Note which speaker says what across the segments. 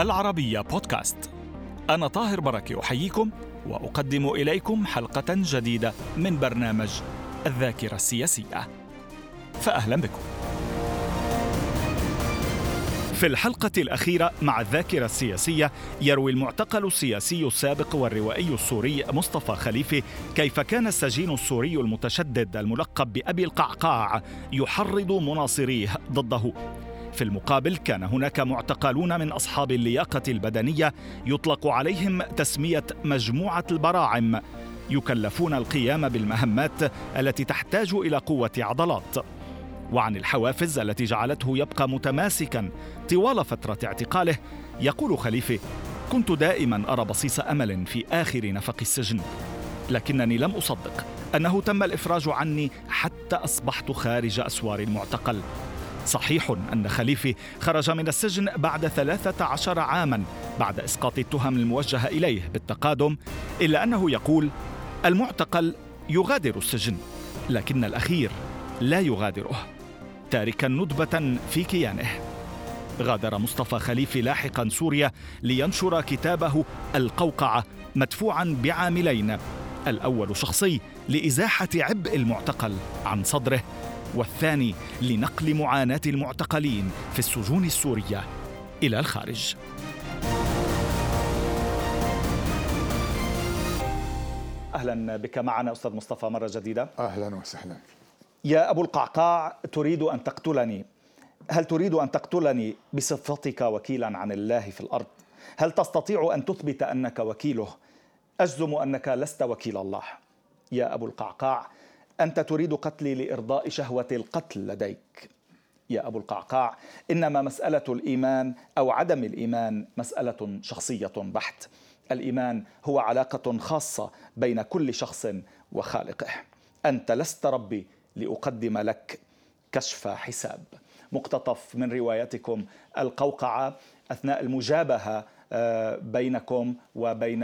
Speaker 1: العربية بودكاست. أنا طاهر بركة أحييكم وأقدم إليكم حلقة جديدة من برنامج الذاكرة السياسية. فأهلا بكم. في الحلقة الأخيرة مع الذاكرة السياسية يروي المعتقل السياسي السابق والروائي السوري مصطفى خليفة كيف كان السجين السوري المتشدد الملقب بأبي القعقاع يحرض مناصريه ضده. في المقابل كان هناك معتقلون من أصحاب اللياقة البدنية يطلق عليهم تسمية مجموعة البراعم يكلفون القيام بالمهمات التي تحتاج إلى قوة عضلات. وعن الحوافز التي جعلته يبقى متماسكا طوال فترة اعتقاله يقول خليفه كنت دائما أرى بصيص أمل في آخر نفق السجن لكنني لم أصدق أنه تم الإفراج عني حتى أصبحت خارج أسوار المعتقل. صحيح أن خليفي خرج من السجن بعد 13 عاما بعد إسقاط التهم الموجهة إليه بالتقادم إلا أنه يقول المعتقل يغادر السجن لكن الأخير لا يغادره. تاركا ندبة في كيانه. غادر مصطفى خليفي لاحقا سوريا لينشر كتابه القوقعة مدفوعا بعاملين الأول شخصي لإزاحة عبء المعتقل عن صدره والثاني لنقل معاناة المعتقلين في السجون السورية إلى الخارج. أهلا بك معنا أستاذ مصطفى مرة جديدة.
Speaker 2: أهلا وسهلا.
Speaker 1: يا أبو القعقاع تريد أن تقتلني. هل تريد أن تقتلني بصفتك وكيلا عن الله في الأرض؟ هل تستطيع أن تثبت أنك وكيله؟ اجزم أنك لست وكيل الله. يا أبو القعقاع أنت تريد قتلي لإرضاء شهوة القتل لديك. يا أبو القعقاع إنما مسألة الإيمان أو عدم الإيمان مسألة شخصية بحت. الإيمان هو علاقة خاصة بين كل شخص وخالقه. أنت لست ربي لأقدم لك كشف حساب. مقتطف من روايتكم القوقعة أثناء المجابهة آه، بينكم وبين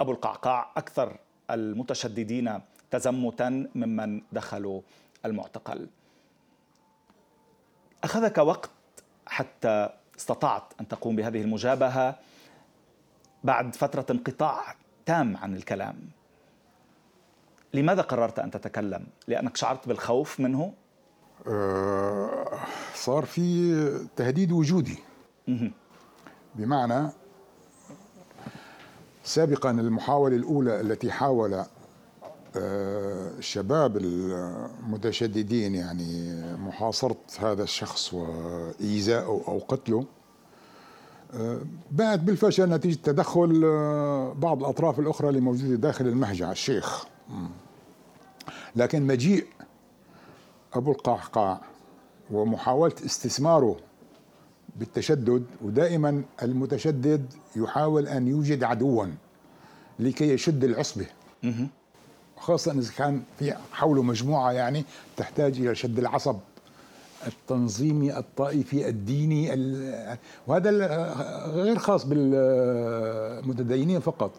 Speaker 1: أبو القعقاع أكثر المتشددين تزمتا ممن دخلوا المعتقل. أخذك وقت حتى استطعت أن تقوم بهذه المجابهة بعد فترة انقطاع تام عن الكلام. لماذا قررت أن تتكلم؟ لأنك شعرت بالخوف منه؟
Speaker 2: أه صار في تهديد وجودي. بمعنى سابقا المحاولة الأولى التي حاول الشباب المتشددين يعني محاصرة هذا الشخص وإيذاءه أو قتله. باءت بالفشل نتيجة تدخل بعض الأطراف الأخرى اللي موجودة داخل المهجع الشيخ. لكن مجيء أبو القعقاع ومحاولة استثماره بالتشدد ودائما المتشدد يحاول أن يوجد عدوا لكي يشد العصبة. خاصة إذا كان في حوله مجموعة يعني تحتاج إلى شد العصب التنظيمي الطائفي الديني وهذا غير خاص بالمتدينين فقط.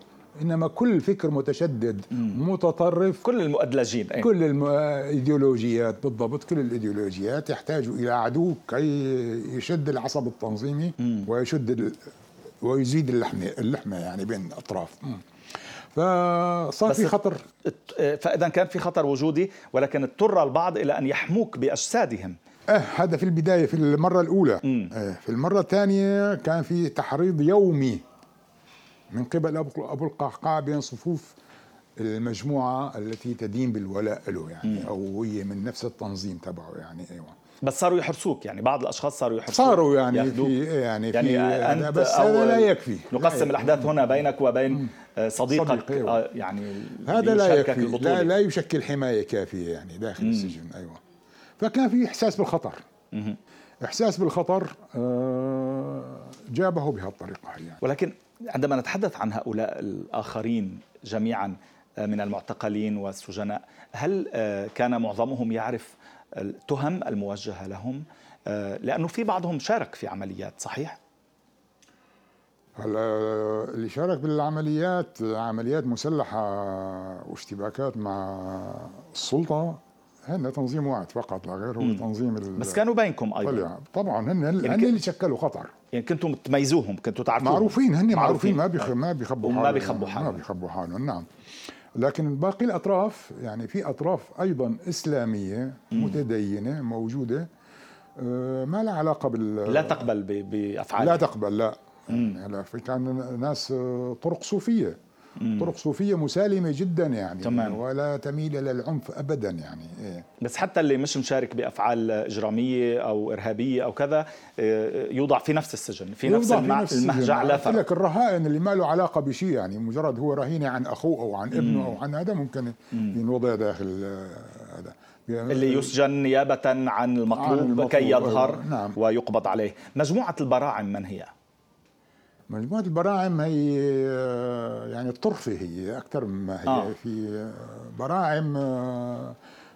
Speaker 2: إنما كل فكر متشدد متطرف.
Speaker 1: كل المؤدلجين
Speaker 2: أي. كل الايديولوجيات بالضبط كل الإيديولوجيات يحتاج إلى عدو كي يشد العصب التنظيمي ويشد ويزيد اللحمه اللحمة يعني بين الأطراف. فصار في خطر.
Speaker 1: فإذا كان في خطر وجودي ولكن اضطر البعض إلى أن يحموك بأجسادهم.
Speaker 2: آه هذا في البداية في المرة الأولى. آه في المرة الثانية كان في تحريض يومي من قبل ابو القعقاع بين صفوف المجموعة التي تدين بالولاء له يعني أو هي من نفس التنظيم تبعه يعني أيوه.
Speaker 1: بس صاروا يحرسوك يعني بعض الأشخاص صاروا يحرسوك.
Speaker 2: صاروا يعني في يعني, يعني في
Speaker 1: أنت
Speaker 2: بس هذا لا يكفي.
Speaker 1: نقسم لا يكفي. الأحداث هنا بينك وبين صديقك صديق أيوة. آه، يعني
Speaker 2: هذا لا يكفي. لا, لا يشكل حماية كافية يعني داخل مم. السجن أيوه. فكان في إحساس بالخطر. مم. إحساس بالخطر آه، جابه بهالطريقه يعني.
Speaker 1: ولكن عندما نتحدث عن هؤلاء الآخرين جميعا آه، من المعتقلين والسجناء هل كان معظمهم يعرف التهم الموجهة لهم آه، لأنه في بعضهم شارك في عمليات صحيح؟
Speaker 2: هلا اللي شارك بالعمليات عمليات مسلحة واشتباكات مع السلطة هن تنظيم واحد فقط لا غير هو مم. تنظيم
Speaker 1: بس كانوا بينكم أيضا.
Speaker 2: طبعا هن يعني هن اللي شكلوا قطر
Speaker 1: يعني كنتم تميزوهم كنتوا تعرفوهم.
Speaker 2: معروفين هن معروفين, ما بيخ... ما بيخبوا
Speaker 1: حالهم. ما بيخبوا حالهم.
Speaker 2: ما بيخبوا حالهم نعم. لكن باقي الأطراف يعني في أطراف أيضا إسلامية متدينة موجودة آه، ما لها علاقة بال
Speaker 1: لا تقبل بافعال
Speaker 2: لا تقبل لا. يعني في كان ناس آه، طرق صوفية. طرق صوفية مسالمة جدا يعني تمام. ولا تميل إلى العنف ابدا يعني
Speaker 1: إيه. بس حتى اللي مش مشارك بأفعال إجرامية أو إرهابية أو كذا آه، يوضع في نفس السجن في نفس, المهجع لا
Speaker 2: فرق لك الرهائن اللي ما له علاقة بشيء يعني مجرد هو رهينة عن أخوه أو عن ابنه أو عن هذا ممكن ينوضع داخل آه، هذا
Speaker 1: اللي يسجن نيابة عن المطلوب, عن المطلوب كي يظهر نعم. ويقبض عليه مجموعة البراعم من هي؟
Speaker 2: مجموعة البراعم هي يعني الطرفة هي أكثر مما هي. آه. في براعم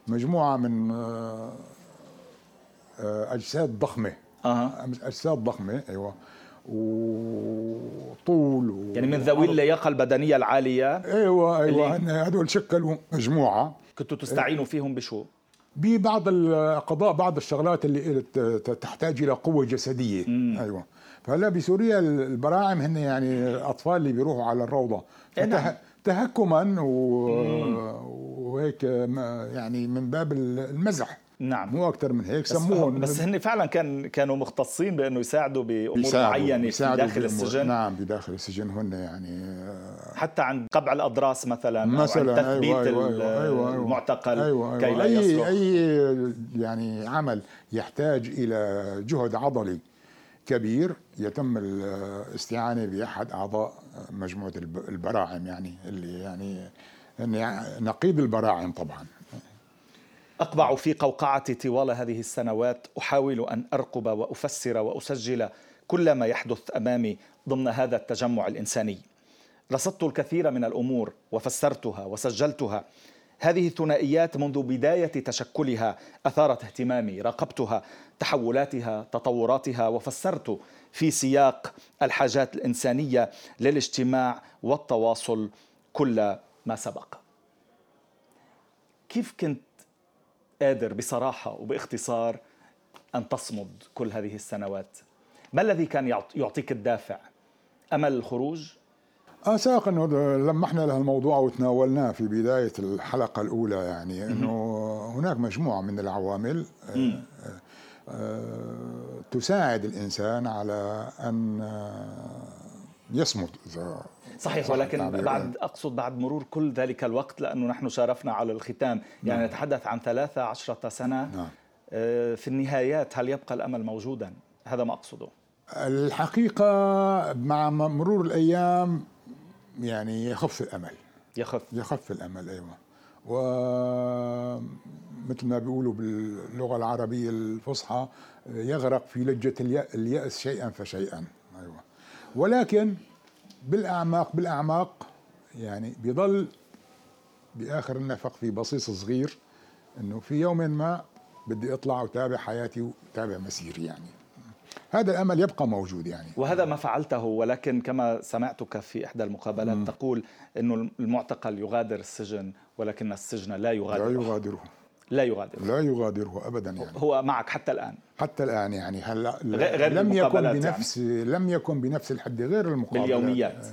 Speaker 2: مجموعة من أجساد ضخمة.
Speaker 1: آه.
Speaker 2: أجساد ضخمة أيوة. وطول و...
Speaker 1: يعني من ذوي اللياقة البدنية العالية.
Speaker 2: أيوة أيوة. اللي... هدول شكلوا مجموعة.
Speaker 1: كنتوا تستعينوا فيهم بشو؟
Speaker 2: ببعض القضاء بعض الشغلات اللي تحتاج إلى قوة جسدية. مم. أيوة. فهلا بسوريا البراعم هن يعني اطفال اللي بيروحوا على الروضة. إيه، نعم. تهكما وهيك يعني من باب المزح.
Speaker 1: نعم.
Speaker 2: مو أكثر من هيك سموهم.
Speaker 1: بس هن فعلا كان كانوا مختصين بأنه يساعدوا بأمور يساعدوا معينة يساعدوا داخل السجن.
Speaker 2: نعم بداخل السجن هن يعني
Speaker 1: حتى عند قبع الأضراس مثلا مثلا أو عند تثبيت أيوة أيوة أيوة أيوة. المعتقل أيوة أيوة. كي لا
Speaker 2: اي أي يعني عمل يحتاج إلى جهد عضلي. كبير يتم الاستعانه بأحد أعضاء مجموعة البراعم يعني اللي يعني نقيض البراعم طبعا.
Speaker 1: أقبع في قوقعتي طوال هذه السنوات أحاول أن أرقب وأفسر وأسجل كل ما يحدث أمامي ضمن هذا التجمع الإنساني. رصدت الكثير من الأمور وفسرتها وسجلتها هذه الثنائيات منذ بداية تشكلها أثارت اهتمامي راقبتها تحولاتها تطوراتها وفسرت في سياق الحاجات الإنسانية للاجتماع والتواصل كل ما سبق. كيف كنت قادر بصراحة وباختصار أن تصمد كل هذه السنوات؟ ما الذي كان يعطيك الدافع؟ امل الخروج؟
Speaker 2: آه ساق انه لمحنا له الموضوع وتناولناه في بداية الحلقة الأولى يعني إنه هناك مجموعة من العوامل آه، آه، تساعد الإنسان على أن آه، يصمد
Speaker 1: صحيح ولكن بعد أقصد بعد مرور كل ذلك الوقت لأنه نحن شارفنا على الختام. يعني نعم. نتحدث عن ثلاثة عشرة سنة. نعم. في النهايات هل يبقى الأمل موجودا؟ هذا ما أقصده.
Speaker 2: الحقيقة مع مرور الأيام يعني يخف الأمل.
Speaker 1: يخف.
Speaker 2: يخف الأمل أيوه. ومثل ما بيقولوا باللغة العربية الفصحى يغرق في لجة اليأس شيئا فشيئا أيوه. ولكن بالأعماق بالأعماق يعني بيضل بآخر النفق في بصيص صغير إنه في يوم ما بدي أطلع وتابع حياتي وتابع مسيري يعني. هذا الأمل يبقى موجود يعني.
Speaker 1: وهذا ما فعلته ولكن كما سمعتك في إحدى المقابلات م. تقول إنه المعتقل يغادر السجن ولكن السجن لا يغادره.
Speaker 2: لا يغادره.
Speaker 1: لا يغادره.
Speaker 2: لا يغادره ابدا يعني.
Speaker 1: هو معك حتى الآن.
Speaker 2: حتى الآن يعني. هلا غير لم يكن يعني. بنفس يعني. لم يكن بنفس الحد غير المقابلات.
Speaker 1: باليوميات.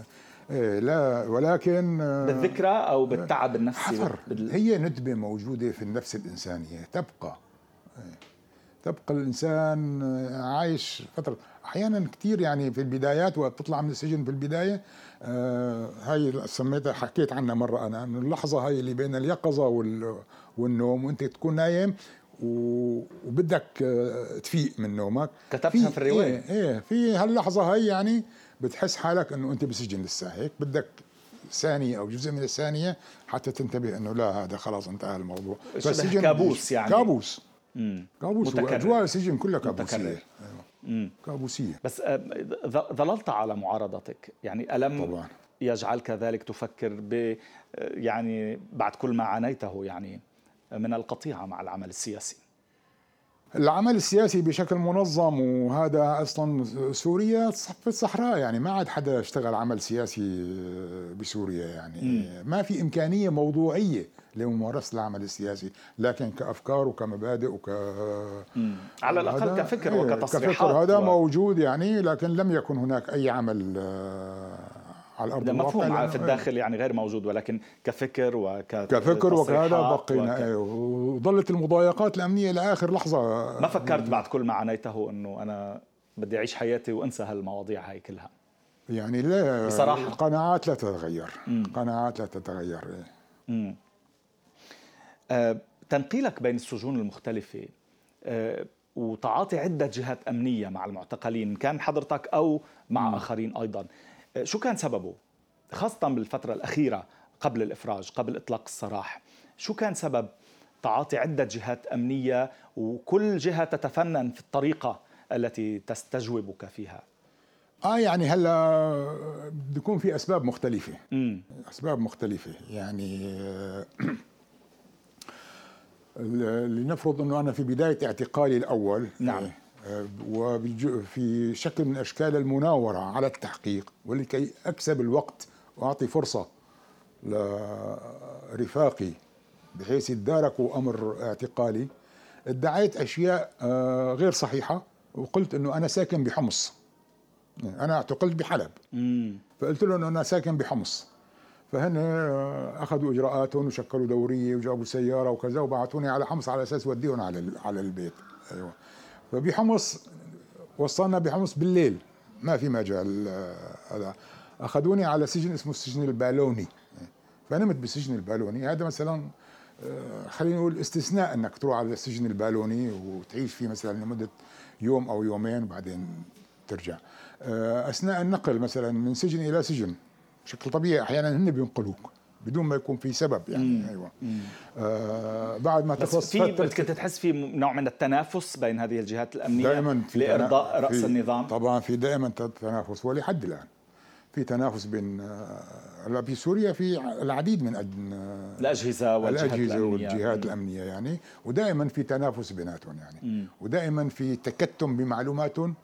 Speaker 2: إيه لا ولكن
Speaker 1: بالذكرى أو بالتعب النفسي؟
Speaker 2: حفر بال... هي ندبة موجودة في النفس الإنسانية تبقى. إيه. تبقى الإنسان عايش فترة. أحيانا كثير يعني في البدايات وقت تطلع من السجن في البداية آه هاي سميتها حكيت عنها مرة أنا إنه اللحظة هاي اللي بين اليقظة والنوم وأنت تكون نايم وبدك آه، تفيق من نومك.
Speaker 1: كتبتها في الرواية؟
Speaker 2: إيه, إيه في هاللحظة هاي يعني بتحس حالك إنه أنت بالسجن لسه هيك بدك ثانية أو جزء من الثانية حتى تنتبه أنه لا هذا خلاص انتهى الموضوع.
Speaker 1: بس كابوس يعني.
Speaker 2: كابوس. كابوس وأجواء السجن كلها كابوسية.
Speaker 1: أيوة.
Speaker 2: كابوسية.
Speaker 1: بس آه، ظللت على معارضتك. يعني ألم طبعا. يجعلك ذلك تفكر ب آه، يعني بعد كل ما عانيته يعني من القطيعة مع العمل السياسي؟
Speaker 2: العمل السياسي بشكل منظم وهذا أصلا سوريا في الصحراء يعني ما عاد حدا اشتغل عمل سياسي بسوريا يعني م. ما في إمكانية موضوعية لممارسة العمل السياسي لكن كأفكار وكمبادئ وك
Speaker 1: م. على الأقل كفكر إيه، وكتصريحات
Speaker 2: كفكر هذا و... موجود يعني لكن لم يكن هناك أي عمل
Speaker 1: على الأرض مفهوم في الداخل يعني غير موجود ولكن كفكر وك
Speaker 2: كفكر وكهذا بقينا وك... إيه، وظلت المضايقات الأمنية لاخر لحظة.
Speaker 1: ما فكرت بعد كل ما عانيته إنه أنا بدي أعيش حياتي وأنسى هالمواضيع هاي كلها؟
Speaker 2: يعني لا بصراحة. القناعات لا تتغير. القناعات لا تتغير إيه.
Speaker 1: آه تنقيلك بين السجون المختلفة آه وتعاطي عدة جهات أمنية مع المعتقلين كان حضرتك أو مع مم. آخرين أيضا. شو كان سببه؟ خاصة بالفترة الأخيرة قبل الإفراج قبل إطلاق السراح شو كان سبب تعاطي عدة جهات أمنية وكل جهة تتفنن في الطريقة التي تستجوبك فيها
Speaker 2: آه يعني هلأ بيكون في أسباب مختلفة مم. أسباب مختلفة يعني لنفرض إنه أنا في بداية اعتقالي الأول
Speaker 1: نعم
Speaker 2: وفي شكل من أشكال المناورة على التحقيق ولكي أكسب الوقت وأعطي فرصة لرفاقي بحيث يتداركوا أمر اعتقالي. ادعيت أشياء آه، غير صحيحة وقلت إنه أنا ساكن بحمص. أنا اعتقلت بحلب. فقلت لهم أنا ساكن بحمص. فهن آه، أخذوا إجراءاتهم وشكلوا دوريه وجابوا سيارة وكذا وبعثوني على حمص على أساس وديهم على على البيت. أيوه. فبحمص وصلنا بحمص بالليل. ما في مجال هذا. أخذوني على سجن اسمه السجن البالوني. فنمت بالسجن البالوني. هذا مثلا آه، خلينا نقول استثناء إنك تروح على السجن البالوني وتعيش فيه مثلا لمدة يوم أو يومين وبعدين ترجع. آه، أثناء النقل مثلا من سجن إلى سجن. بشكل طبيعي أحيانا هن بينقلوك. بدون ما يكون في سبب يعني مم. أيوه مم. آه بعد ما
Speaker 1: تخلص في كنت تحس في نوع من التنافس بين هذه الجهات الأمنية دائما في لإرضاء رأس في النظام
Speaker 2: طبعا في دائما تنافس ولحد الآن في تنافس بين آه، في سوريا في العديد من
Speaker 1: آه، الأجهزة
Speaker 2: والجهات الأجهزة والجهات الأمنية يعني ودائما في تنافس بيناتهم يعني مم. ودائما في تكتم بمعلوماتهم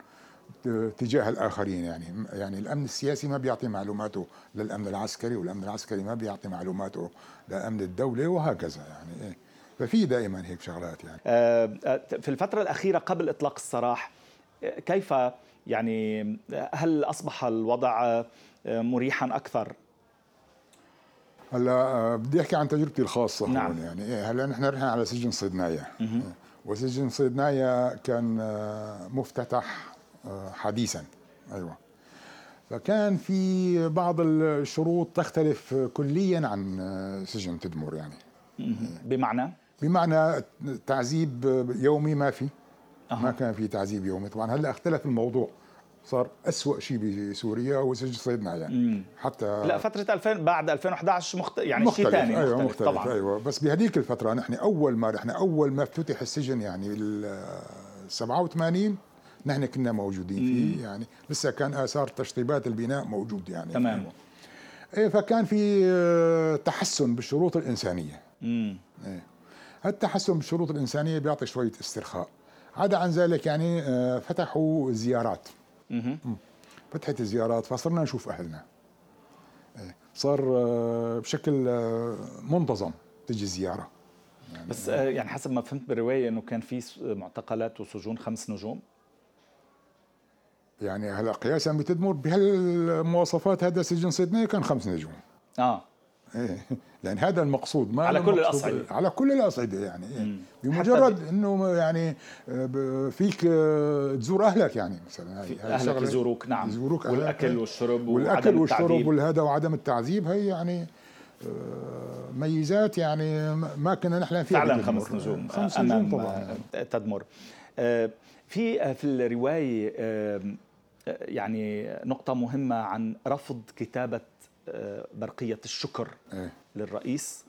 Speaker 2: تجاه الآخرين يعني. يعني الأمن السياسي ما بيعطي معلوماته للامن العسكري والأمن العسكري ما بيعطي معلوماته لامن الدولة وهكذا يعني. إيه. ففي دائما هيك شغلات يعني.
Speaker 1: آه، آه، في الفترة الأخيرة قبل إطلاق السراح كيف يعني هل أصبح الوضع مريحا أكثر؟
Speaker 2: هلا بدي أحكي عن تجربتي الخاصة نعم. هون يعني. إيه هلا نحن رحنا على سجن صيدنايا وسجن صيدنايا كان مفتتح حديثا. أيوه. فكان في بعض الشروط تختلف كليا عن سجن تدمر يعني.
Speaker 1: بمعنى؟
Speaker 2: بمعنى تعذيب يومي ما في. أه. ما كان في تعذيب يومي. طبعا هلأ اختلف الموضوع. صار أسوأ شيء بسوريا هو سجن صيدنا يعني
Speaker 1: حتى لا فترة 2000 بعد 2011 مخت... يعني شيء ثاني
Speaker 2: أيوة مختلف, مختلف. طبعا. أيوه. بس بهذيك الفترة نحن أول ما رحنا أول ما فتح السجن يعني بال 87 نحن كنا موجودين فيه يعني. لسه كان آثار تشطيبات البناء موجود يعني.
Speaker 1: تمام.
Speaker 2: إيه فكان في آه، تحسن بالشروط الإنسانية. امم إيه. التحسن بالشروط الإنسانية بيعطي شوية استرخاء. عدا عن ذلك يعني آه، فتحوا زيارات. مم. فتحت الزيارات فصرنا نشوف أهلنا. إيه. صار آه، بشكل منتظم تجي زياره
Speaker 1: يعني بس يعني حسب ما فهمت بالرواية إنه كان في معتقلات وسجون خمس نجوم.
Speaker 2: يعني هلا قياسا بتدمر بهالمواصفات هذا سجن سيدناي كان خمس نجوم.
Speaker 1: آه.
Speaker 2: إيه. يعني هذا المقصود
Speaker 1: ما على كل الأصعدة.
Speaker 2: على كل الأصعدة يعني إيه. بمجرد إنه يعني آه، فيك آه، تزور أهلك يعني مثلا.
Speaker 1: هاي أهلك يزوروك نعم.
Speaker 2: يزوروك
Speaker 1: والأكل والشرب
Speaker 2: والأكل والشرب والهذا وعدم التعذيب هي يعني آه، ميزات يعني ما كنا نحلم فيها
Speaker 1: فعلا خمس نجوم خمس نجوم طبعا. تدمر. في في الرواية يعني نقطة مهمة عن رفض كتابة آه، برقية الشكر إيه؟ للرئيس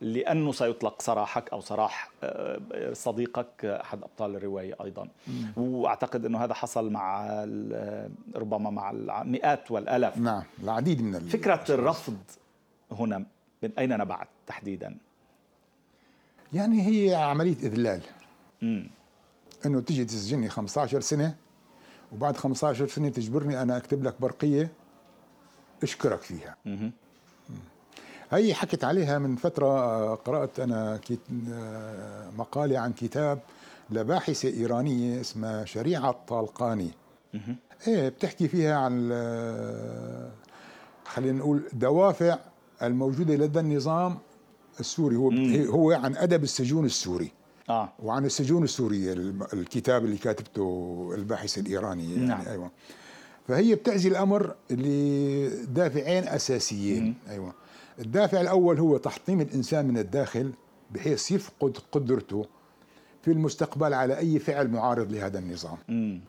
Speaker 1: لأنه سيطلق سراحك أو سراح آه، صديقك أحد أبطال الرواية أيضا مم. وأعتقد أنه هذا حصل مع ربما مع المئات والألاف
Speaker 2: نعم العديد من
Speaker 1: فكرة الرفض هنا من أين نبعت تحديدا؟
Speaker 2: يعني هي عملية إذلال مم. إنه تيجي تسجني 15 سنة وبعد 15 سنة تجبرني أنا أكتب لك برقية أشكرك فيها. هي حكت عليها من فترة قرأت أنا مقالة عن كتاب لباحثة إيرانية اسمها شريعة طالقاني إيه بتحكي فيها عن خلينا نقول دوافع الموجودة لدى النظام السوري. هو هو عن أدب السجون السوري. آه. وعن السجون السورية الكتاب اللي كاتبته الباحث الإيراني يعني نعم. أيوة فهي بتعزي الأمر لدافعين أساسيين مم. أيوة الدافع الأول هو تحطيم الإنسان من الداخل بحيث يفقد قدرته في المستقبل على أي فعل معارض لهذا النظام مم.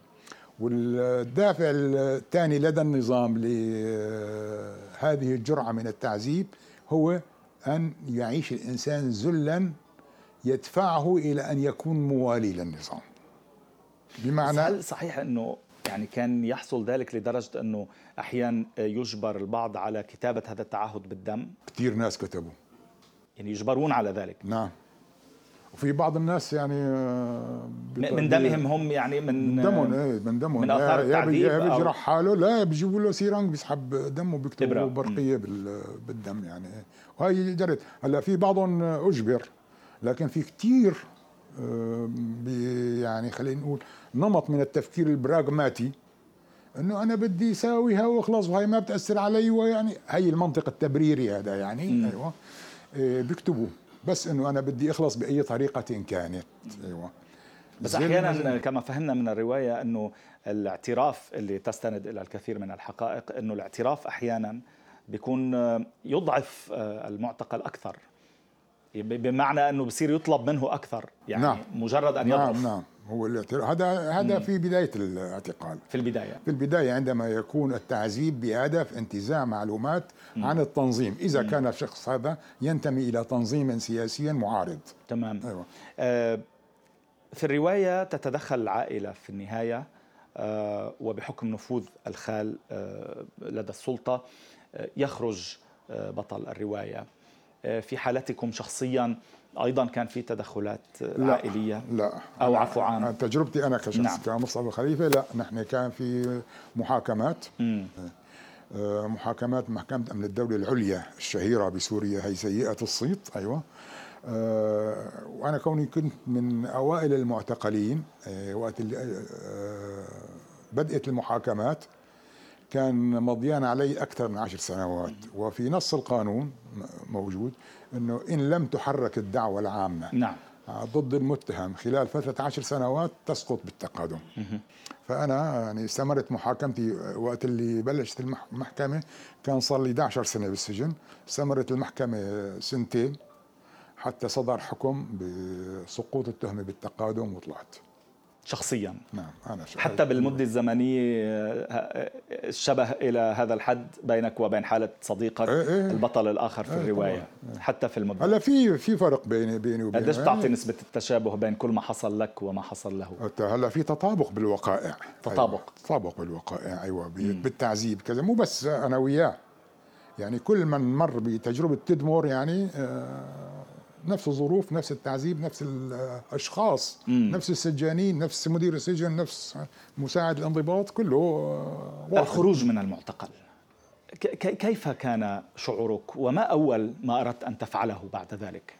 Speaker 2: والدافع الثاني لدى النظام لهذه الجرعة من التعذيب هو أن يعيش الإنسان ذلا يدفعه إلى أن يكون موالي للنظام.
Speaker 1: بمعنى هل صحيح أنه يعني كان يحصل ذلك لدرجة أنه أحيانا يجبر البعض على كتابة هذا التعهد بالدم؟
Speaker 2: كثير ناس كتبوا.
Speaker 1: يعني يجبرون على ذلك؟
Speaker 2: نعم. وفي بعض الناس يعني
Speaker 1: آه، من دمهم هم يعني من
Speaker 2: من دمهم إيه من دمهم.
Speaker 1: من أثار التعذيب
Speaker 2: يا بيجرح حاله لا بيجيبوا له سيرانج بيسحب دمه بيكتبوا برقية بالدم يعني. وهي جرت هلأ في بعضهم أجبر. لكن في كثير آه، يعني خلينا نقول نمط من التفكير البراغماتي إنه أنا بدي اساويها واخلص وهي ما بتأثر علي ويعني هي المنطق التبريري هذا يعني. م. أيوه. آه، بيكتبوا. بس إنه أنا بدي أخلص بأي طريقة كانت. أيوه.
Speaker 1: بس أحيانا كما فهمنا من الرواية إنه الاعتراف اللي تستند إلى الكثير من الحقائق إنه الاعتراف أحيانا بيكون يضعف آه، المعتقل أكثر. بمعنى أنه بصير يطلب منه أكثر يعني نعم. مجرد أن يضعف.
Speaker 2: نعم. نعم هو الاعتراف. هذا هذا في بداية الاعتقال.
Speaker 1: في البداية.
Speaker 2: في البداية عندما يكون التعذيب بهدف انتزاع معلومات مم. عن التنظيم. إذا مم. كان الشخص هذا ينتمي إلى تنظيم سياسي معارض.
Speaker 1: تمام. أيوة. آه في الرواية تتدخل العائلة في النهاية آه وبحكم نفوذ الخال آه لدى السلطة آه يخرج آه بطل الرواية. في حالتكم شخصيا أيضا كان في تدخلات لا عائلية
Speaker 2: لا
Speaker 1: أو عفو عام
Speaker 2: تجربتي أنا كشخص نعم. كمصعب الخليفة لا نحن كان في محاكمات مم. آه، محاكمات محكمة أمن الدولة العليا الشهيرة بسوريا هي سيئة الصيت أيوة أه وأنا كوني كنت من أوائل المعتقلين وقت بدأت المحاكمات كان مضيان علي أكثر من عشر سنوات. وفي نص القانون موجود أنه إن لم تحرك الدعوة العامة
Speaker 1: نعم.
Speaker 2: ضد المتهم خلال فترة عشر سنوات تسقط بالتقادم. فأنا يعني استمرت محاكمتي وقت اللي بلشت المحكمة كان صار لي 11 سنة بالسجن. استمرت المحكمة سنتين حتى صدر حكم بسقوط التهمة بالتقادم وطلعت.
Speaker 1: شخصيا.
Speaker 2: نعم أنا
Speaker 1: حتى بالمدة الزمنية الشبه إلى هذا الحد بينك وبين حالة صديقك إيه إيه. البطل الآخر في إيه الرواية إيه. حتى في المدة.
Speaker 2: هلا في في فرق بيني بيني وبينه.
Speaker 1: قديش بتعطي يعني نسبة التشابه بين كل ما حصل لك وما حصل له؟
Speaker 2: هلا في تطابق بالوقائع.
Speaker 1: تطابق أيوة.
Speaker 2: تطابق. بالوقائع أيوة بالتعذيب كذا مو بس أنا وياه. يعني كل من مر بتجربة تدمور يعني آه نفس الظروف نفس التعذيب نفس الأشخاص مم. نفس السجانين نفس مدير السجن نفس مساعد الانضباط كله
Speaker 1: واحد. الخروج من المعتقل. كيف كان شعورك؟ وما أول ما أردت أن تفعله بعد ذلك؟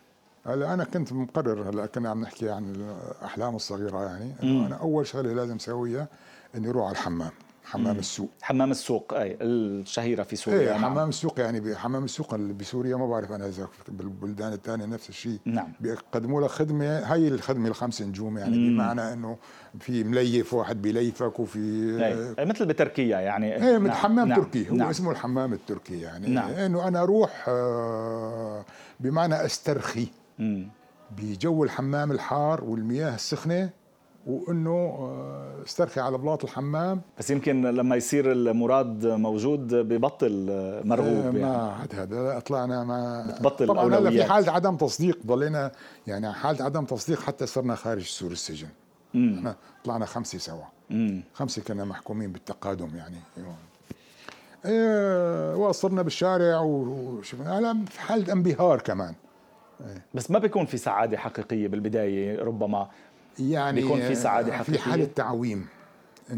Speaker 2: هلا أنا كنت مقرر هلا كنا عم نحكي عن الأحلام الصغيرة يعني إنه أنا أول شغلة لازم اسويها إني أروح على الحمام. حمام السوق
Speaker 1: حمام السوق أي الشهيرة في سوريا
Speaker 2: إيه نعم. حمام السوق يعني حمام السوق اللي بسوريا ما بعرف أنا إذا بالبلدان الثانية نفس الشيء
Speaker 1: نعم
Speaker 2: بيقدموا لك خدمة هي الخدمة الخمس نجوم يعني مم. بمعنى إنه في مليف واحد بيليفك وفي
Speaker 1: إيه. مثل بتركيا يعني
Speaker 2: إيه نعم. حمام نعم. تركي هو نعم. اسمه الحمام التركي يعني نعم. إنه أنا أروح آه، بمعنى أسترخي مم. بجو الحمام الحار والمياه السخنة وإنه آه، استرخي على بلاط الحمام.
Speaker 1: بس يمكن لما يصير المراد موجود ببطل آه، مرغوب
Speaker 2: يعني. ما عاد هذا طلعنا ما
Speaker 1: بتبطل
Speaker 2: طبعا هلا في حالة عدم تصديق ضلينا يعني حالة عدم تصديق حتى صرنا خارج سور السجن. إحنا طلعنا خمسة سوا. مم. خمسة كنا محكومين بالتقادم يعني. إيه وصرنا بالشارع وشفنا هلا في حالة انبهار كمان.
Speaker 1: بس ما بيكون في سعادة حقيقية بالبداية ربما
Speaker 2: يعني
Speaker 1: بيكون في سعادة حقيقيه
Speaker 2: في حالة تعويم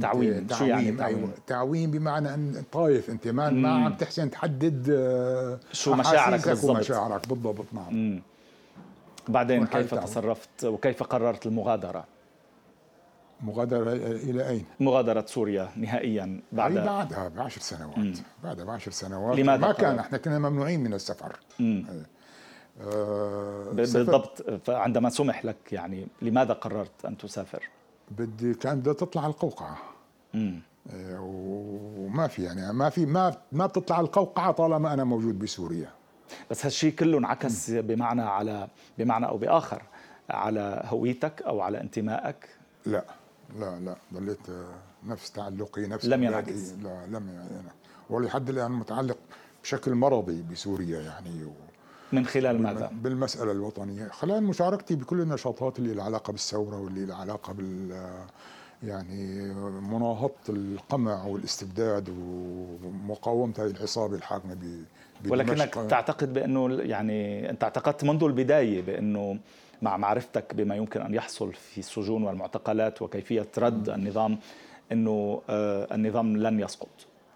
Speaker 1: تعويم. شو يعني تعويم؟ أيوة.
Speaker 2: تعويم بمعنى أن طايف أنت ما ما عم تحسن تحدد آه،
Speaker 1: شو مشاعرك بالضبط
Speaker 2: مشاعرك بالضبط نعم مم.
Speaker 1: بعدين كيف تعويم. تصرفت وكيف قررت المغادرة؟
Speaker 2: مغادرة إلى أين؟
Speaker 1: مغادرة سوريا نهائيا
Speaker 2: بعد بعدها بعشر سنوات مم. بعدها بعشر سنوات لماذا ما كان إحنا كنا ممنوعين من السفر مم.
Speaker 1: آه بالضبط. عندما سمح لك يعني لماذا قررت أن تسافر؟
Speaker 2: بدي كان بدها تطلع القوقعة. امم وما في يعني ما في ما ما بتطلع القوقعة طالما أنا موجود بسوريا.
Speaker 1: بس هالشيء كله انعكس بمعنى على بمعنى أو بآخر على هويتك أو على انتمائك؟
Speaker 2: لا لا لا ضليت نفس تعلقي نفس
Speaker 1: لم ينعكس.
Speaker 2: لا لم يعني ولحد الآن متعلق بشكل مرضي بسوريا يعني و
Speaker 1: من خلال ماذا؟
Speaker 2: بالمسألة الوطنية. خلال مشاركتي بكل النشاطات اللي لها علاقة بالثورة واللي لها علاقة بال يعني مناهضة القمع والاستبداد ومقاومة هذه العصابة الحاكمة
Speaker 1: ولكنك تعتقد بأنه يعني أنت اعتقدت منذ البداية بأنه مع معرفتك بما يمكن أن يحصل في السجون والمعتقلات وكيفية رد النظام أنه آه، النظام لن يسقط.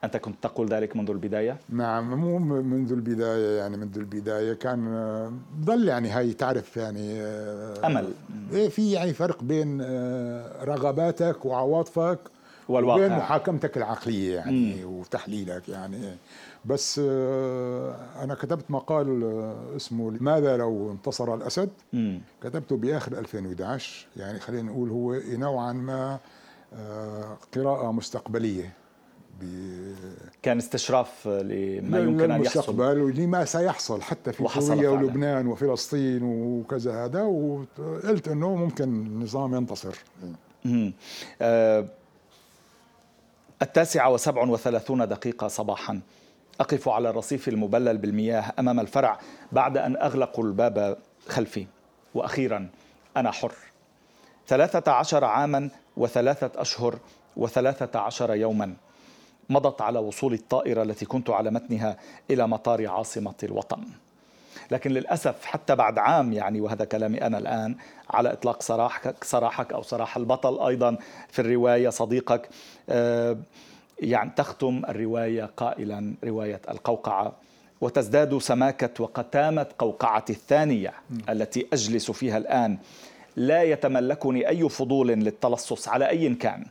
Speaker 1: أنت كنت تقول ذلك منذ البداية؟
Speaker 2: نعم مو منذ البداية يعني منذ البداية كان ضل يعني هاي تعرف يعني
Speaker 1: آه، أمل
Speaker 2: إيه في يعني فرق بين آه، رغباتك وعواطفك
Speaker 1: والواقع
Speaker 2: وبين محاكمتك العقلية يعني مم. وتحليلك يعني بس آه، أنا كتبت مقال اسمه لماذا لو انتصر الأسد مم. كتبته بآخر 2011 يعني خلينا نقول هو نوعا ما قراءة مستقبلية
Speaker 1: كان استشراف لما يمكن أن يحصل.
Speaker 2: المستقبل ولما سيحصل حتى في سوريا ولبنان وفلسطين وكذا هذا وقلت إنه ممكن النظام ينتصر.
Speaker 1: آه التاسعة وسبع وثلاثون دقيقة صباحا. أقف على الرصيف المبلل بالمياه أمام الفرع بعد أن أغلقوا الباب خلفي. وأخيرا أنا حر. ثلاثة عشر عاما وثلاثة أشهر وثلاثة عشر يوما. مضت على وصول الطائرة التي كنت على متنها إلى مطار عاصمة الوطن. لكن للأسف حتى بعد عام يعني وهذا كلامي أنا الآن على إطلاق سراحك سراحك أو سراح البطل أيضا في الرواية صديقك آه، يعني تختم الرواية قائلا رواية القوقعة. وتزداد سماكة وقتامة قوقعة الثانية التي أجلس فيها الآن. لا يتملكني أي فضول للتلصص على أي كان.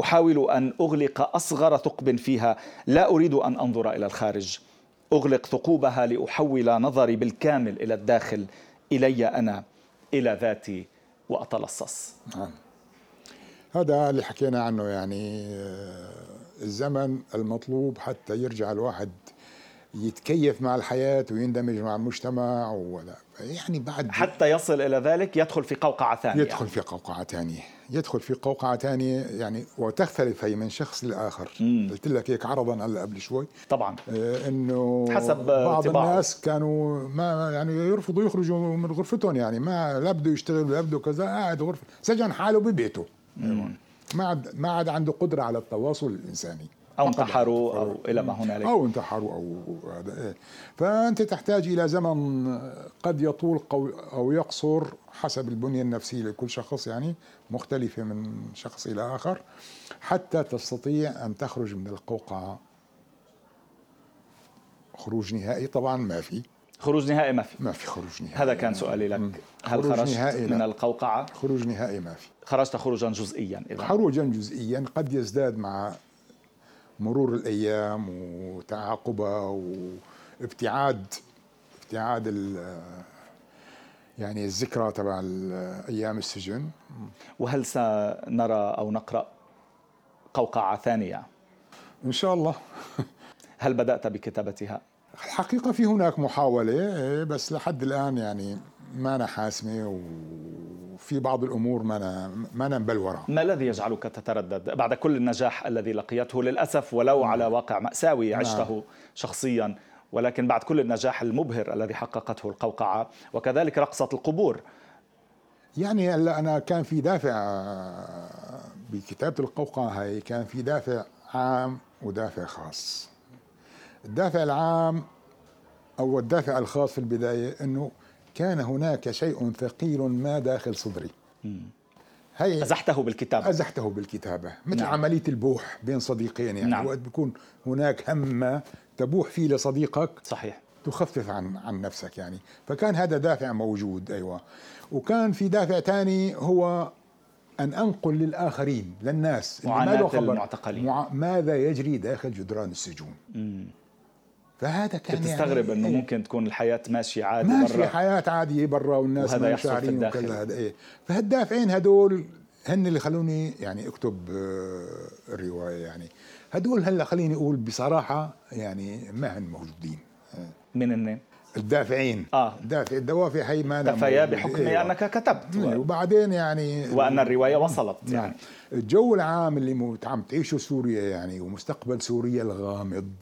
Speaker 1: أحاول أن أغلق أصغر ثقب فيها. لا أريد أن أنظر إلى الخارج. أغلق ثقوبها لأحول نظري بالكامل إلى الداخل. إلي أنا. إلى ذاتي. وأتلصص. نعم.
Speaker 2: هذا اللي حكينا عنه يعني آه، الزمن المطلوب حتى يرجع الواحد يتكيف مع الحياة ويندمج مع المجتمع ولا. يعني بعد
Speaker 1: حتى يصل إلى ذلك يدخل في قوقعة ثانية.
Speaker 2: يدخل في قوقعة ثانية. يدخل في قوقعة ثانية يعني وتختلف هي من شخص لآخر. قلت لك هيك عرضا هلا قبل شوي.
Speaker 1: طبعا.
Speaker 2: آه إنه
Speaker 1: حسب
Speaker 2: بعض طباعه. الناس كانوا ما يعني يرفضوا يخرجوا من غرفتهم يعني. ما لا بده يشتغل لا بده كذا قاعد غرفة. سجن حاله ببيته. ما عاد ما عاد عنده قدرة على التواصل الإنساني.
Speaker 1: أو انتحروا أو إلى ما هنالك.
Speaker 2: أو انتحروا أو هذا إيه. فأنت تحتاج إلى زمن قد يطول أو يقصر حسب البنية النفسية لكل شخص يعني مختلفة من شخص إلى آخر حتى تستطيع أن تخرج من القوقعة. خروج نهائي طبعا ما في.
Speaker 1: خروج نهائي ما في.
Speaker 2: ما في خروج نهائي.
Speaker 1: هذا كان سؤالي لك. هل خرجت من لا. القوقعة؟
Speaker 2: خروج نهائي ما في.
Speaker 1: خرجت خروجا جزئيا
Speaker 2: إذا خروجا جزئيا قد يزداد مع مرور الأيام وتعاقبها وابتعاد ابتعاد يعني الذكرى تبع أيام السجن.
Speaker 1: وهل سنرى أو نقرأ قوقعة ثانية؟
Speaker 2: إن شاء الله.
Speaker 1: هل بدأت بكتابتها؟
Speaker 2: الحقيقة في هناك محاولة بس لحد الآن يعني ما أنا حاسمة وفي بعض الأمور ما ما أنا مبلوره
Speaker 1: ما الذي يجعلك تتردد بعد كل النجاح الذي لقيته للأسف ولو نعم. على واقع مأساوي نعم. عشته. شخصيا ولكن بعد كل النجاح المبهر الذي حققته القوقعة وكذلك رقصة القبور
Speaker 2: يعني هلا أنا كان في دافع بكتابة القوقعة هاي كان في دافع عام ودافع خاص الدافع العام أو الدافع الخاص في البداية إنه كان هناك شيء ثقيل ما داخل صدري.
Speaker 1: هي أزحته بالكتابة.
Speaker 2: أزحته بالكتابة. مثل نعم. عملية البوح بين صديقين يعني. نعم. وقت بيكون هناك هم تبوح فيه لصديقك.
Speaker 1: صحيح.
Speaker 2: تخفف عن عن نفسك يعني. فكان هذا دافع موجود أيوه. وكان في دافع ثاني هو أن أنقل للآخرين للناس.
Speaker 1: معاناة المعتقلين.
Speaker 2: مع... ماذا يجري داخل جدران السجون. مم.
Speaker 1: فهذا كان تستغرب يعني إنه إيه. ممكن تكون الحياة ماشية عادي
Speaker 2: ماشية برا. حياة عادية برا والناس
Speaker 1: وهذا يحصل في الداخل.
Speaker 2: هذا إيه. فهالدافعين هدول هن اللي خلوني يعني أكتب آه، الرواية يعني. هدول هلا خليني أقول بصراحة يعني ما هن موجودين.
Speaker 1: من هن؟
Speaker 2: الدافعين.
Speaker 1: آه.
Speaker 2: الدافع الدوافع هي ما
Speaker 1: دفيا بحكم إيه. أنك كتبت.
Speaker 2: و... وبعدين يعني
Speaker 1: وأن الرواية وصلت. نعم. يعني
Speaker 2: الجو العام اللي عم تعيشه سوريا يعني ومستقبل سوريا الغامض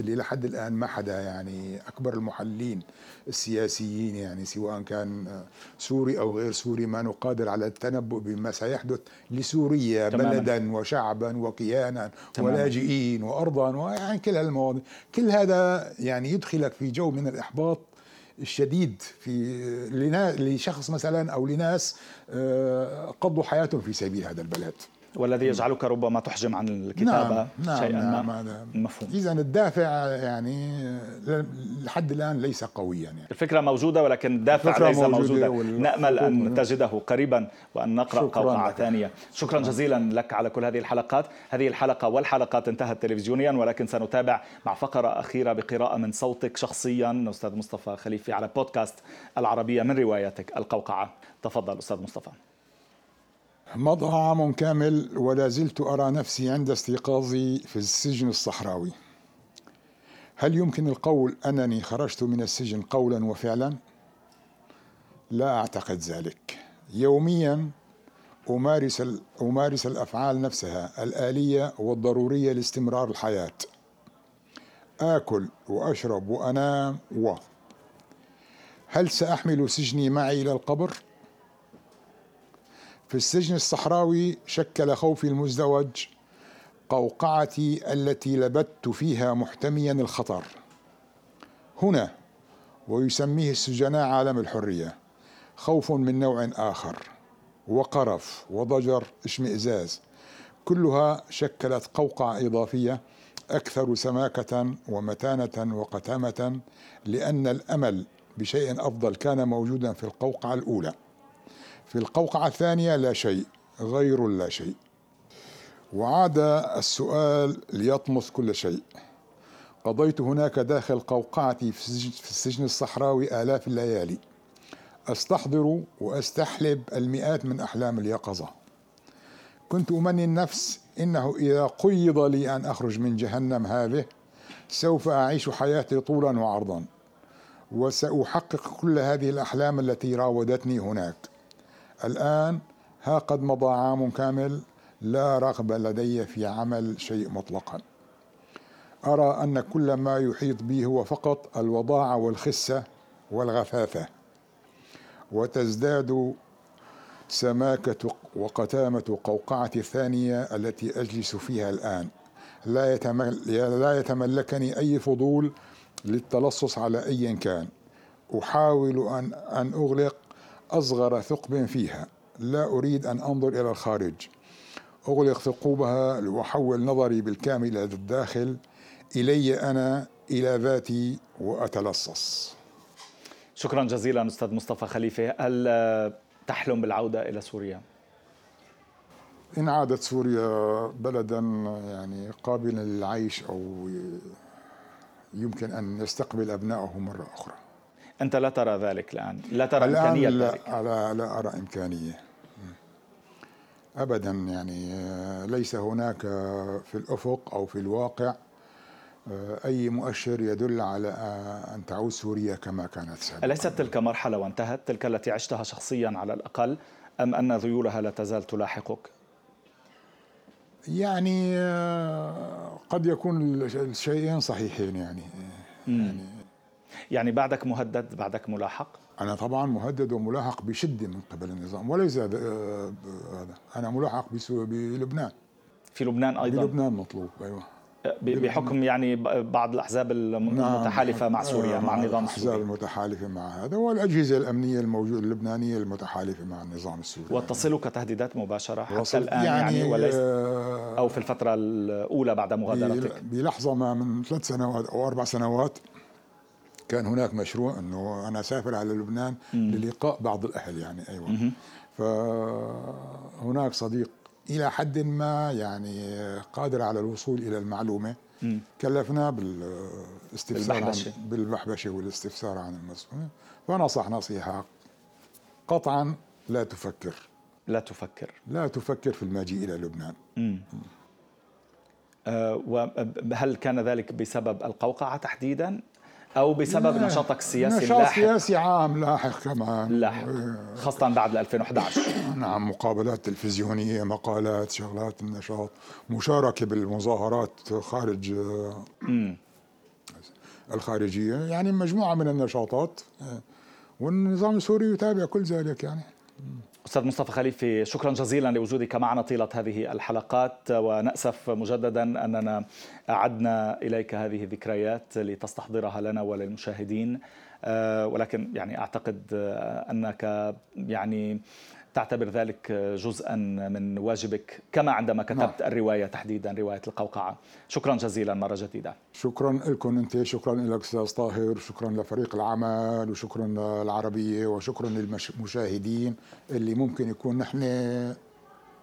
Speaker 2: اللي لحد الآن ما حدا يعني أكبر المحللين السياسيين يعني سواء كان سوري أو غير سوري مانه قادر على التنبؤ بما سيحدث لسوريا تماما. بلدا وشعبا وكيانا تماما. ولاجئين وارضا ويعني كل هالمواضيع كل هذا يعني يدخلك في جو من الإحباط الشديد في لشخص مثلا أو لناس آه، قضوا حياتهم في سبيل هذا البلد
Speaker 1: والذي يجعلك ربما تحجم عن الكتابة نعم نعم شيئا نعم ما. نعم. مفهوم.
Speaker 2: إذا الدافع يعني لحد الآن ليس قويا يعني.
Speaker 1: الفكرة موجودة ولكن الدافع ليس موجودة نأمل أن تجده قريبا وأن نقرأ قوقعة ثانية. شكرا جزيلا لك على كل هذه الحلقات. هذه الحلقة والحلقات انتهت تلفزيونيا ولكن سنتابع مع فقرة أخيرة بقراءة من صوتك شخصيا أستاذ مصطفى خليفي على بودكاست العربية من رواياتك القوقعة. تفضل أستاذ مصطفى.
Speaker 2: مضى عام كامل ولا زلت أرى نفسي عند استيقاظي في السجن الصحراوي هل يمكن القول أنني خرجت من السجن قولا وفعلا؟ لا أعتقد ذلك يوميا أمارس, أمارس الأفعال نفسها الآلية والضرورية لاستمرار الحياة آكل وأشرب وأنام و هل سأحمل سجني معي إلى القبر؟ في السجن الصحراوي شكل خوفي المزدوج قوقعتي التي لبت فيها محتميا الخطر. هنا ويسميه السجناء عالم الحرية خوف من نوع آخر وقرف وضجر اشمئزاز. كلها شكلت قوقعة إضافية أكثر سماكة ومتانة وقتامة لأن الأمل بشيء أفضل كان موجودا في القوقعة الأولى. في القوقعة الثانية لا شيء غير لا شيء. وعاد السؤال ليطمس كل شيء. قضيت هناك داخل قوقعتي في السجن الصحراوي آلاف الليالي. أستحضر وأستحلب المئات من أحلام اليقظة. كنت أمني النفس إنه إذا قيض لي أن أخرج من جهنم هذه سوف أعيش حياتي طولا وعرضا. وسأحقق كل هذه الأحلام التي راودتني هناك. الآن ها قد مضى عام كامل لا رغبة لدي في عمل شيء مطلقا. أرى أن كل ما يحيط بي هو فقط الوضاعة والخسة والغثاثة وتزداد سماكة وقتامة قوقعة الثانية التي أجلس فيها الآن. لا, يتمل لا يتملكني أي فضول للتلصص على أي كان. أحاول أن أن أغلق أصغر ثقب فيها. لا أريد أن أنظر إلى الخارج. أغلق ثقوبها وأحول نظري بالكامل إلى الداخل. إلي أنا إلى ذاتي وأتلصص.
Speaker 1: شكرا جزيلا أستاذ مصطفى خليفة. هل تحلم بالعودة إلى سوريا؟
Speaker 2: إن عادت سوريا بلدا يعني قابلا للعيش أو يمكن أن يستقبل أبنائه مرة أخرى.
Speaker 1: أنت لا ترى ذلك الآن لا ترى الآن إمكانية
Speaker 2: لا
Speaker 1: ذلك.
Speaker 2: لا, لا أرى إمكانية. أبدا يعني آه، ليس هناك في الأفق أو في الواقع آه، أي مؤشر يدل على آه، أن تعود سوريا كما كانت سابقا.
Speaker 1: أليست تلك مرحلة وانتهت؟ تلك التي عشتها شخصيا على الأقل أم أن ذيولها لا تزال تلاحقك؟
Speaker 2: يعني قد يكون الشيئين صحيحين يعني,
Speaker 1: يعني يعني بعدك مهدد بعدك ملاحق؟
Speaker 2: أنا طبعا مهدد وملاحق بشدة من قبل النظام وليس هذا. أنا ملاحق بلبنان.
Speaker 1: في لبنان أيضا؟
Speaker 2: بلبنان مطلوب أيوه.
Speaker 1: بحكم يعني بعض الأحزاب المتحالفه نعم. مع سوريا مع النظام السوري
Speaker 2: الأحزاب المتحالفة مع هذا والأجهزة الأمنية الموجودة اللبنانية المتحالفة مع النظام السوري.
Speaker 1: وتصلك تهديدات مباشرة حتى الآن يعني, يعني وليس آه، أو في الفترة الأولى بعد مغادرتك؟
Speaker 2: بلحظة ما من ثلاث سنوات أو أربع سنوات كان هناك مشروع إنه أنا أسافر على لبنان. للقاء بعض الأهل يعني أيوه. فهناك صديق إلى حد ما يعني قادر على الوصول إلى المعلومة م. كلفنا بالاستفسار. عن بالبحبشة والاستفسار عن المسؤول فنصح نصيحة قطعا لا تفكر
Speaker 1: لا تفكر
Speaker 2: لا تفكر في المجيء إلى لبنان م.
Speaker 1: أه وهل كان ذلك بسبب القوقعة تحديدا أو بسبب نشاطك السياسي
Speaker 2: نشاط اللاحق. سياسي عام لاحق كمان.
Speaker 1: لاحق. خاصة بعد 2011
Speaker 2: نعم مقابلات تلفزيونية مقالات شغلات النشاط مشاركة بالمظاهرات خارج مم. الخارجية. يعني مجموعة من النشاطات. والنظام السوري يتابع كل ذلك يعني.
Speaker 1: أستاذ مصطفى خليفي شكرا جزيلا لوجودك معنا طيلة هذه الحلقات ونأسف مجددا أننا أعدنا إليك هذه الذكريات لتستحضرها لنا وللمشاهدين. ولكن يعني أعتقد أنك يعني تعتبر ذلك جزءا من واجبك كما عندما كتبت نعم. الرواية تحديدا رواية القوقعة. شكرا جزيلا مرة جديدة.
Speaker 2: شكرا لكم أنت شكرا لك أستاذ طاهر شكرا لفريق العمل وشكرا للعربية وشكرا للمشاهدين اللي ممكن يكون نحن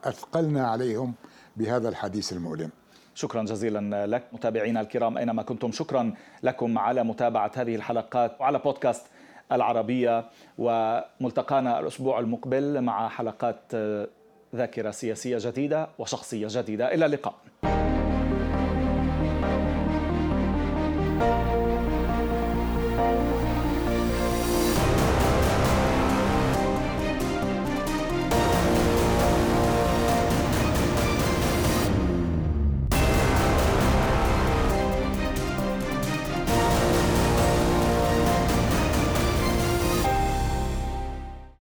Speaker 2: أثقلنا عليهم بهذا الحديث المؤلم.
Speaker 1: شكرا جزيلا لك متابعينا الكرام أينما كنتم شكرا لكم على متابعة هذه الحلقات وعلى بودكاست العربية وملتقانا الأسبوع المقبل مع حلقات ذاكرة سياسية جديدة وشخصية جديدة. إلى اللقاء.